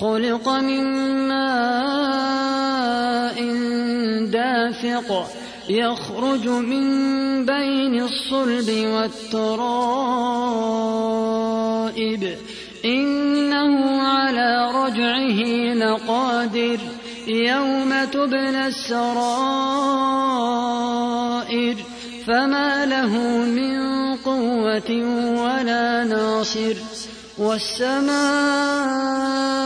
خلق من ماء دافق يخرج من بين الصلب والترائب. إنه على رجعه لقادر يوم تبنى السرائر. فما له من قوة ولا ناصر. والسماء